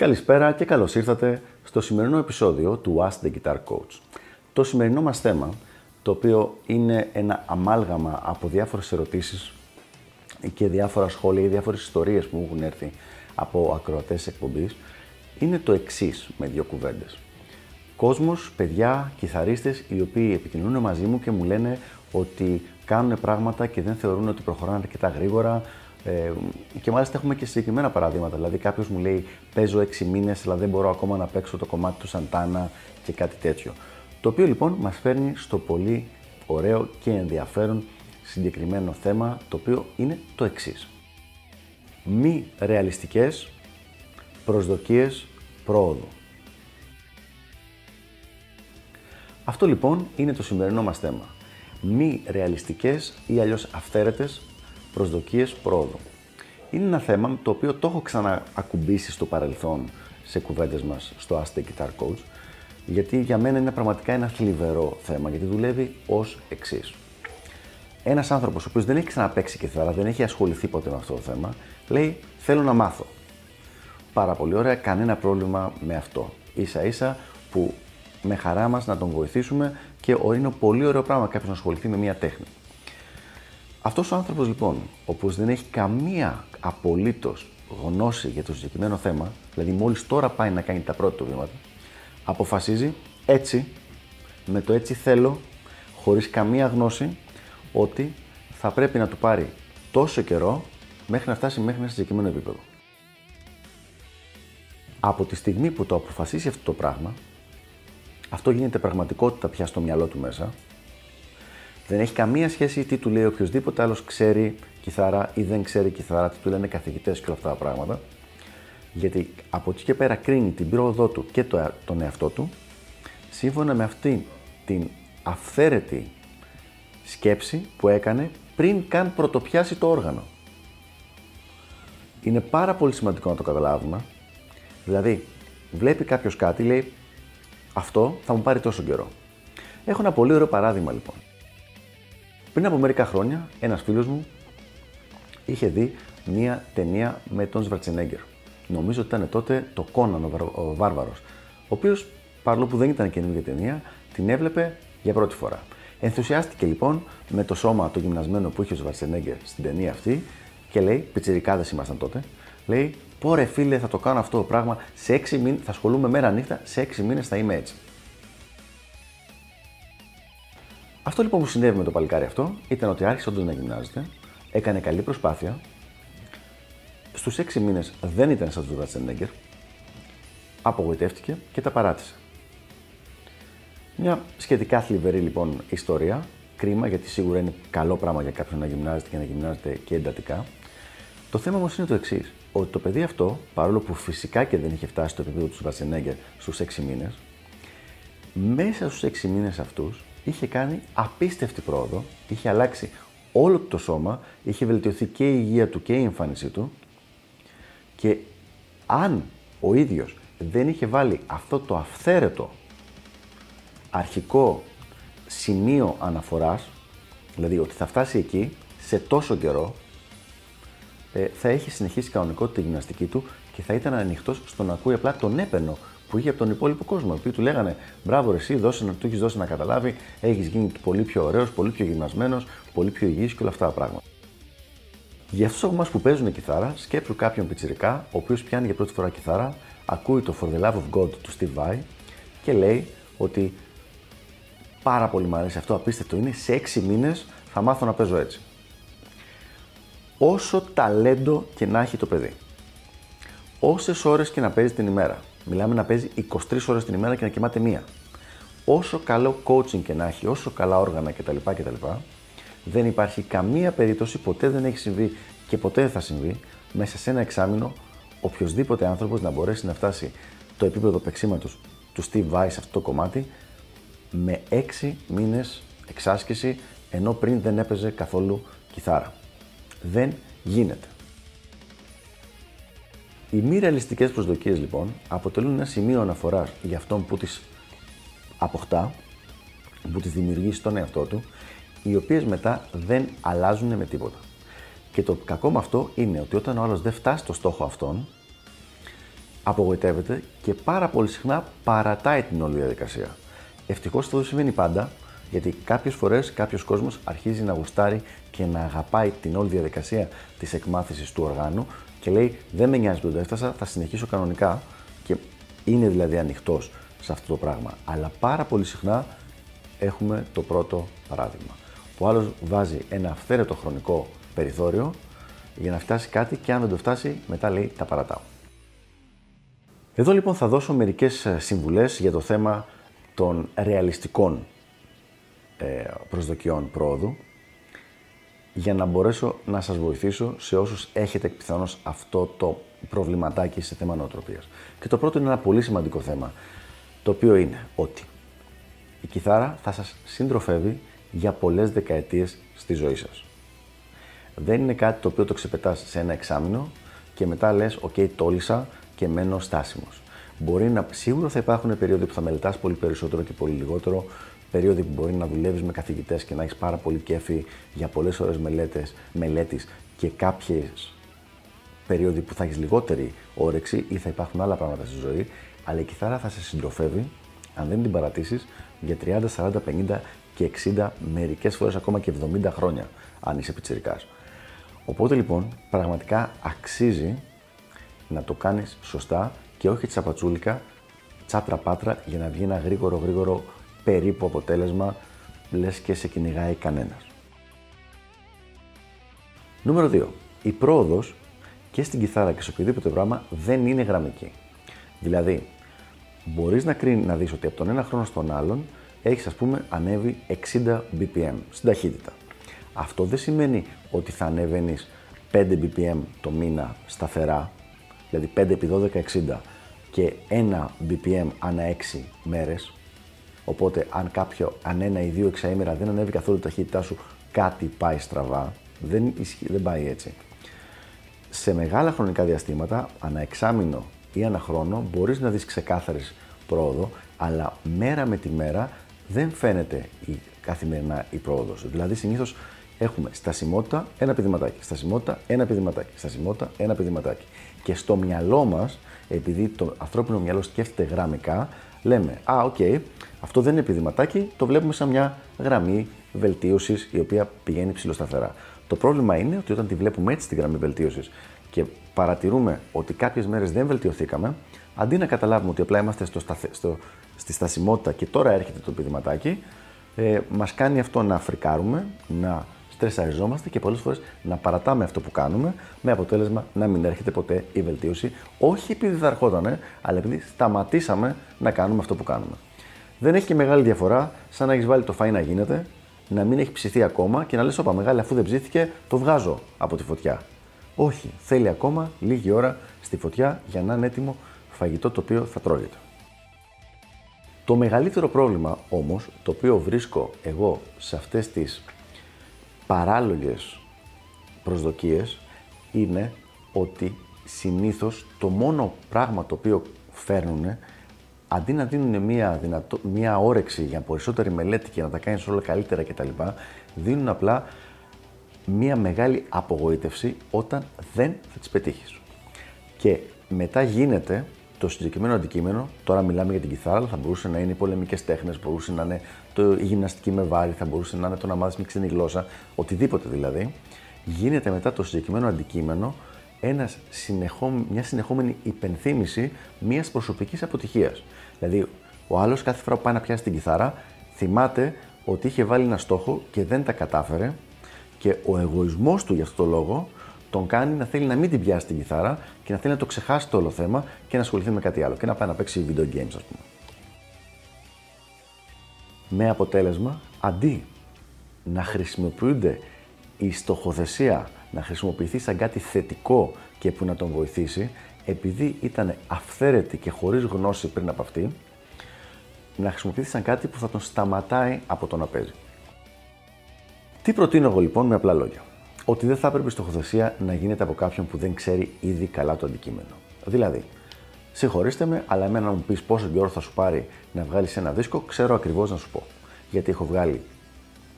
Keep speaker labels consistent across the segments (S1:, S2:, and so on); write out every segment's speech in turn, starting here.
S1: Καλησπέρα και καλώς ήρθατε στο σημερινό επεισόδιο του Ask the Guitar Coach. Το σημερινό μας θέμα, το οποίο είναι ένα αμάλγαμα από διάφορες ερωτήσεις και διάφορα σχόλια ή διάφορες ιστορίες που μου έχουν έρθει από ακροατές εκπομπής, είναι το εξής με δύο κουβέντες. Κόσμος, παιδιά, κιθαρίστες οι οποίοι επικοινωνούν μαζί μου και μου λένε ότι κάνουν πράγματα και δεν θεωρούν ότι προχωράνε αρκετά γρήγορα, ε, και μάλιστα έχουμε και συγκεκριμένα παραδείγματα. Δηλαδή, κάποιος μου λέει: Παίζω 6 μήνες, αλλά δεν μπορώ ακόμα να παίξω το κομμάτι του Σαντάνα και κάτι τέτοιο. Το οποίο λοιπόν μας φέρνει στο πολύ ωραίο και ενδιαφέρον συγκεκριμένο θέμα, το οποίο είναι το εξής. Μη ρεαλιστικές προσδοκίες πρόοδου. Αυτό λοιπόν είναι το σημερινό μας θέμα. Μη ρεαλιστικές ή αλλιώς αυθαίρετες προσδοκίες πρόοδου. Είναι ένα θέμα το οποίο το έχω ξαναακουμπήσει στο παρελθόν σε κουβέντες μας στο Ask the Guitar Coach, γιατί για μένα είναι πραγματικά ένα θλιβερό θέμα, γιατί δουλεύει ως εξής. Ένας άνθρωπος ο οποίος δεν έχει ξαναπέξει κιθάρα, δεν έχει ασχοληθεί ποτέ με αυτό το θέμα, λέει: Θέλω να μάθω. Πάρα πολύ ωραία, κανένα πρόβλημα με αυτό. σα ίσα που με χαρά μας να τον βοηθήσουμε και είναι πολύ ωραίο πράγμα κάποιος να ασχοληθεί με μια τέχνη. Αυτός ο άνθρωπος λοιπόν, όπω δεν έχει καμία απολύτως γνώση για το συγκεκριμένο θέμα, δηλαδή μόλις τώρα πάει να κάνει τα πρώτα του βήματα, αποφασίζει έτσι, με το έτσι θέλω, χωρίς καμία γνώση, ότι θα πρέπει να του πάρει τόσο καιρό μέχρι να φτάσει μέχρι ένα συγκεκριμένο επίπεδο. Από τη στιγμή που το αποφασίσει αυτό το πράγμα, αυτό γίνεται πραγματικότητα πια στο μυαλό του μέσα δεν έχει καμία σχέση τι του λέει οποιοδήποτε άλλος ξέρει κιθάρα ή δεν ξέρει κιθάρα, τι του λένε καθηγητές και όλα αυτά τα πράγματα. Γιατί από εκεί και πέρα κρίνει την πρόοδό του και το, τον εαυτό του σύμφωνα με αυτή την αυθαίρετη σκέψη που έκανε πριν καν πρωτοπιάσει το όργανο. Είναι πάρα πολύ σημαντικό να το καταλάβουμε. Δηλαδή, βλέπει κάποιος κάτι, λέει αυτό θα μου πάρει τόσο καιρό. Έχω ένα πολύ ωραίο παράδειγμα λοιπόν. Πριν από μερικά χρόνια, ένας φίλος μου είχε δει μία ταινία με τον Σβαρτσενέγκερ. Νομίζω ότι ήταν τότε το Κόναν ο Βάρβαρος, ο οποίος παρόλο που δεν ήταν καινούργια ταινία, την έβλεπε για πρώτη φορά. Ενθουσιάστηκε λοιπόν με το σώμα το γυμνασμένο που είχε ο Σβαρτσενέγκερ στην ταινία αυτή και λέει: Πιτσιρικάδες ήμασταν τότε. Λέει: Πόρε φίλε, θα το κάνω αυτό το πράγμα. Σε έξι μήνες θα ασχολούμαι μέρα νύχτα, σε έξι μήνες θα είμαι έτσι. Αυτό λοιπόν που συνέβη με το παλικάρι αυτό ήταν ότι άρχισε όντως να γυμνάζεται, έκανε καλή προσπάθεια. Στους 6 μήνες δεν ήταν σαν τους Ρατσενέγκερ, απογοητεύτηκε και τα παράτησε. Μια σχετικά θλιβερή λοιπόν ιστορία. Κρίμα γιατί σίγουρα είναι καλό πράγμα για κάποιον να γυμνάζεται και να γυμνάζεται και εντατικά. Το θέμα όμως είναι το εξής: Ότι το παιδί αυτό, παρόλο που φυσικά και δεν είχε φτάσει στο επίπεδο του Σβατσενέγκερ στους 6 μήνες, μέσα στους 6 μήνες αυτούς είχε κάνει απίστευτη πρόοδο, είχε αλλάξει όλο το σώμα, είχε βελτιωθεί και η υγεία του και η εμφάνισή του και αν ο ίδιος δεν είχε βάλει αυτό το αυθαίρετο αρχικό σημείο αναφοράς, δηλαδή ότι θα φτάσει εκεί σε τόσο καιρό, ε, θα έχει συνεχίσει κανονικότητα τη γυμναστική του και θα ήταν ανοιχτός στο να ακούει απλά τον έπαινο που είχε από τον υπόλοιπο κόσμο. Οι οποίοι του λέγανε Μπράβο, εσύ δώσε, του έχεις δώσει να καταλάβει, έχεις γίνει πολύ πιο ωραίος, πολύ πιο γυμνασμένος, πολύ πιο υγιής και όλα αυτά τα πράγματα. Για αυτούς από εμάς που παίζουν κιθάρα, σκέψου κάποιον πιτσυρικά, ο οποίος πιάνει για πρώτη φορά κιθάρα, ακούει το For the Love of God του Steve Vai και λέει ότι πάρα πολύ μου αρέσει αυτό, απίστευτο είναι, σε 6 μήνες θα μάθω να παίζω έτσι. Όσο ταλέντο και να έχει το παιδί, όσες ώρες και να παίζει την ημέρα, Μιλάμε να παίζει 23 ώρες την ημέρα και να κοιμάται μία. Όσο καλό coaching και να έχει, όσο καλά όργανα κτλ. κτλ δεν υπάρχει καμία περίπτωση, ποτέ δεν έχει συμβεί και ποτέ δεν θα συμβεί, μέσα σε ένα εξάμεινο οποιοδήποτε άνθρωπος να μπορέσει να φτάσει το επίπεδο παίξήματος του Steve Vai σε αυτό το κομμάτι με 6 μήνες εξάσκηση ενώ πριν δεν έπαιζε καθόλου κιθάρα. Δεν γίνεται. Οι μη ρεαλιστικές προσδοκίες λοιπόν αποτελούν ένα σημείο αναφοράς για αυτόν που τις αποκτά, που τις δημιουργεί στον εαυτό του, οι οποίες μετά δεν αλλάζουν με τίποτα. Και το κακό με αυτό είναι ότι όταν ο άλλος δεν φτάσει στο στόχο αυτόν, απογοητεύεται και πάρα πολύ συχνά παρατάει την όλη διαδικασία. Ευτυχώς αυτό δεν συμβαίνει πάντα, γιατί κάποιες φορές κάποιος κόσμος αρχίζει να γουστάρει και να αγαπάει την όλη διαδικασία της εκμάθησης του οργάνου και λέει: Δεν με νοιάζει που δεν έφτασα, θα συνεχίσω κανονικά και είναι δηλαδή ανοιχτός σε αυτό το πράγμα. Αλλά πάρα πολύ συχνά έχουμε το πρώτο παράδειγμα. Ο άλλος βάζει ένα αυθαίρετο χρονικό περιθώριο για να φτάσει κάτι και αν δεν το φτάσει, μετά λέει τα παρατάω. Εδώ λοιπόν θα δώσω μερικές ε, συμβουλές για το θέμα των ρεαλιστικών ε, προσδοκιών πρόοδου για να μπορέσω να σας βοηθήσω σε όσους έχετε πιθανώς αυτό το προβληματάκι σε θέμα νοοτροπίας. Και το πρώτο είναι ένα πολύ σημαντικό θέμα, το οποίο είναι ότι η κιθάρα θα σας συντροφεύει για πολλές δεκαετίες στη ζωή σας. Δεν είναι κάτι το οποίο το ξεπετάς σε ένα εξάμεινο και μετά λες «ΟΚ, okay, τόλισα και μένω στάσιμος». Μπορεί να, σίγουρα θα υπάρχουν περίοδοι που θα μελετάς πολύ περισσότερο και πολύ λιγότερο, περίοδοι που μπορεί να δουλεύεις με καθηγητές και να έχεις πάρα πολύ κέφι για πολλές ώρες μελέτης και κάποιες περίοδοι που θα έχεις λιγότερη όρεξη ή θα υπάρχουν άλλα πράγματα στη ζωή, αλλά η κιθάρα θα σε συντροφεύει, αν δεν την παρατήσεις, για 30, 40, 50 και 60, μερικές φορές ακόμα και 70 χρόνια, αν είσαι πιτσιρικάς. Οπότε λοιπόν, πραγματικά αξίζει να το κάνεις σωστά και όχι τσαπατσούλικα, τσάτρα πάτρα για να βγει ένα γρήγορο γρήγορο περίπου αποτέλεσμα, λες και σε κυνηγάει κανένας. Νούμερο 2. Η πρόοδος και στην κιθάρα και σε οποιοδήποτε πράγμα δεν είναι γραμμική. Δηλαδή, μπορείς να, κρίνει, να δεις ότι από τον ένα χρόνο στον άλλον έχεις ας πούμε ανέβει 60 BPM στην ταχύτητα. Αυτό δεν σημαίνει ότι θα ανέβαινες 5 BPM το μήνα σταθερά, δηλαδή 5 επί 12 60 και 1 BPM ανά 6 μέρες, Οπότε, αν κάποιο, αν ένα ή δύο εξαήμερα δεν ανέβει καθόλου η ταχύτητά σου, κάτι πάει στραβά. Δεν, δεν πάει έτσι. Σε μεγάλα χρονικά διαστήματα, ανά εξάμηνο ή ανά χρόνο, μπορείς να δεις ξεκάθαρης πρόοδο, αλλά μέρα με τη μέρα δεν φαίνεται η καθημερινά η πρόοδος. Δηλαδή, συνήθως έχουμε στασιμότητα, ένα πηδηματάκι, στασιμότητα, ένα πηδηματάκι, στασιμότητα, ένα πηδηματάκι. Και στο μυαλό μας, επειδή το ανθρώπινο μυαλό σκέφτεται γραμμικά, λέμε, α, ok, okay, αυτό δεν είναι πηδηματάκι, το βλέπουμε σαν μια γραμμή βελτίωσης η οποία πηγαίνει ψιλοσταθερά. Το πρόβλημα είναι ότι όταν τη βλέπουμε έτσι τη γραμμή βελτίωσης και παρατηρούμε ότι κάποιες μέρες δεν βελτιωθήκαμε, αντί να καταλάβουμε ότι απλά είμαστε στο στο... στη στασιμότητα και τώρα έρχεται το πηδηματάκι, ε, μας κάνει αυτό να φρικάρουμε, να στρεσαριζόμαστε και πολλές φορές να παρατάμε αυτό που κάνουμε, με αποτέλεσμα να μην έρχεται ποτέ η βελτίωση, όχι επειδή θα ερχόταν, αλλά επειδή σταματήσαμε να κάνουμε αυτό που κάνουμε. Δεν έχει και μεγάλη διαφορά σαν να έχεις βάλει το φάι να γίνεται, να μην έχει ψηθεί ακόμα και να λες: Όπα, μεγάλη, αφού δεν ψήθηκε, το βγάζω από τη φωτιά. Όχι, θέλει ακόμα λίγη ώρα στη φωτιά για να είναι έτοιμο φαγητό το οποίο θα τρώγεται. Το μεγαλύτερο πρόβλημα όμως, το οποίο βρίσκω εγώ σε αυτές τις παράλογες προσδοκίες, είναι ότι συνήθως το μόνο πράγμα το οποίο φέρνουν αντί να δίνουν μια, δυνατό, μια όρεξη για περισσότερη μελέτη και να τα κάνεις όλα καλύτερα κτλ., δίνουν απλά μια μεγάλη απογοήτευση όταν δεν θα τις πετύχεις. Και μετά γίνεται το συγκεκριμένο αντικείμενο, τώρα μιλάμε για την κιθάρα, αλλά θα μπορούσε να είναι οι πολεμικές τέχνες, μπορούσε να είναι το, η γυμναστική με βάρη, θα μπορούσε να είναι το να μάθεις μια ξένη γλώσσα, οτιδήποτε δηλαδή. Γίνεται μετά το συγκεκριμένο αντικείμενο ένας συνεχό, μια συνεχόμενη υπενθύμηση μιας προσωπικής αποτυχίας. Δηλαδή, ο άλλος κάθε φορά που πάει να πιάσει την κιθάρα, θυμάται ότι είχε βάλει ένα στόχο και δεν τα κατάφερε και ο εγωισμός του για αυτό το λόγο τον κάνει να θέλει να μην την πιάσει την κιθάρα και να θέλει να το ξεχάσει το όλο θέμα και να ασχοληθεί με κάτι άλλο και να πάει να παίξει video games, ας πούμε. Με αποτέλεσμα, αντί να χρησιμοποιούνται η στοχοθεσία να χρησιμοποιηθεί σαν κάτι θετικό και που να τον βοηθήσει, επειδή ήταν αυθαίρετη και χωρίς γνώση πριν από αυτή, να χρησιμοποιηθεί σαν κάτι που θα τον σταματάει από το να παίζει. Τι προτείνω εγώ λοιπόν με απλά λόγια; Ότι δεν θα έπρεπε η στοχοθεσία να γίνεται από κάποιον που δεν ξέρει ήδη καλά το αντικείμενο. Δηλαδή, συγχωρήστε με, αλλά εμένα να μου πεις πόσο καιρό θα σου πάρει να βγάλεις ένα δίσκο, ξέρω ακριβώς να σου πω. Γιατί έχω βγάλει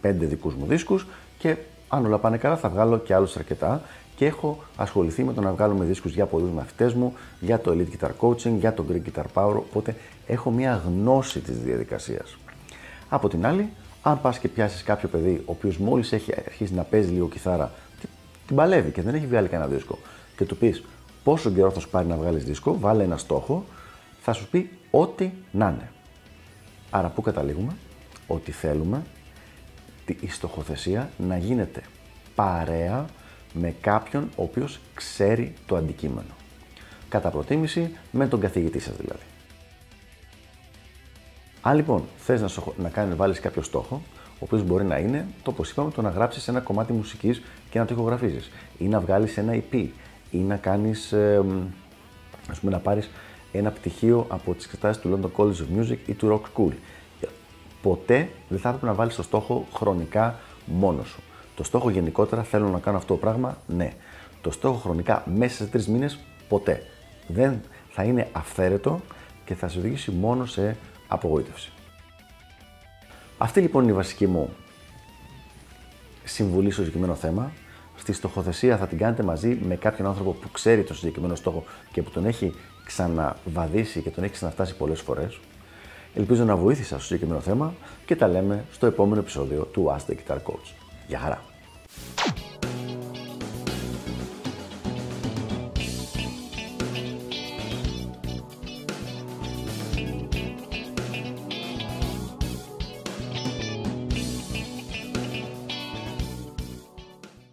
S1: πέντε δικούς μου δίσκους και Αν όλα πάνε καλά, θα βγάλω και άλλους αρκετά και έχω ασχοληθεί με το να βγάλουμε δίσκους για πολλούς μαθητές μου, για το Elite Guitar Coaching, για το Greek Guitar Power, οπότε έχω μια γνώση της διαδικασίας. Από την άλλη, αν πας και πιάσεις κάποιο παιδί, ο οποίος μόλις έχει αρχίσει να παίζει λίγο κιθάρα, την παλεύει και δεν έχει βγάλει κανένα δίσκο και του πεις πόσο καιρό θα σου πάρει να βγάλεις δίσκο, βάλε ένα στόχο, θα σου πει ό,τι να είναι. Άρα πού καταλήγουμε, ότι θέλουμε η στοχοθεσία να γίνεται παρέα με κάποιον ο οποίος ξέρει το αντικείμενο. Κατά προτίμηση με τον καθηγητή σας δηλαδή. Αν λοιπόν θες να, να κάνεις, βάλεις κάποιο στόχο, ο οποίος μπορεί να είναι, το όπως είπαμε, το να γράψεις ένα κομμάτι μουσικής και να το ηχογραφήσεις ή να βγάλεις ένα EP ή να κάνεις, ε, ας πούμε, να πάρεις ένα πτυχίο από τις εξετάσεις του London College of Music ή του Rock School. Ποτέ δεν θα έπρεπε να βάλεις το στόχο χρονικά μόνος σου. Το στόχο γενικότερα θέλω να κάνω αυτό το πράγμα, ναι. Το στόχο χρονικά μέσα σε τρεις μήνες, ποτέ. Δεν θα είναι αυθαίρετο και θα σε οδηγήσει μόνο σε απογοήτευση. Αυτή λοιπόν είναι η βασική μου συμβουλή στο συγκεκριμένο θέμα. Στη στοχοθεσία θα την κάνετε μαζί με κάποιον άνθρωπο που ξέρει το συγκεκριμένο στόχο και που τον έχει ξαναβαδίσει και τον έχει ξαναφτάσει πολλές φορές. Ελπίζω να βοήθησα στο συγκεκριμένο θέμα και τα λέμε στο επόμενο επεισόδιο του Ask the Guitar Coach. Γεια χαρά!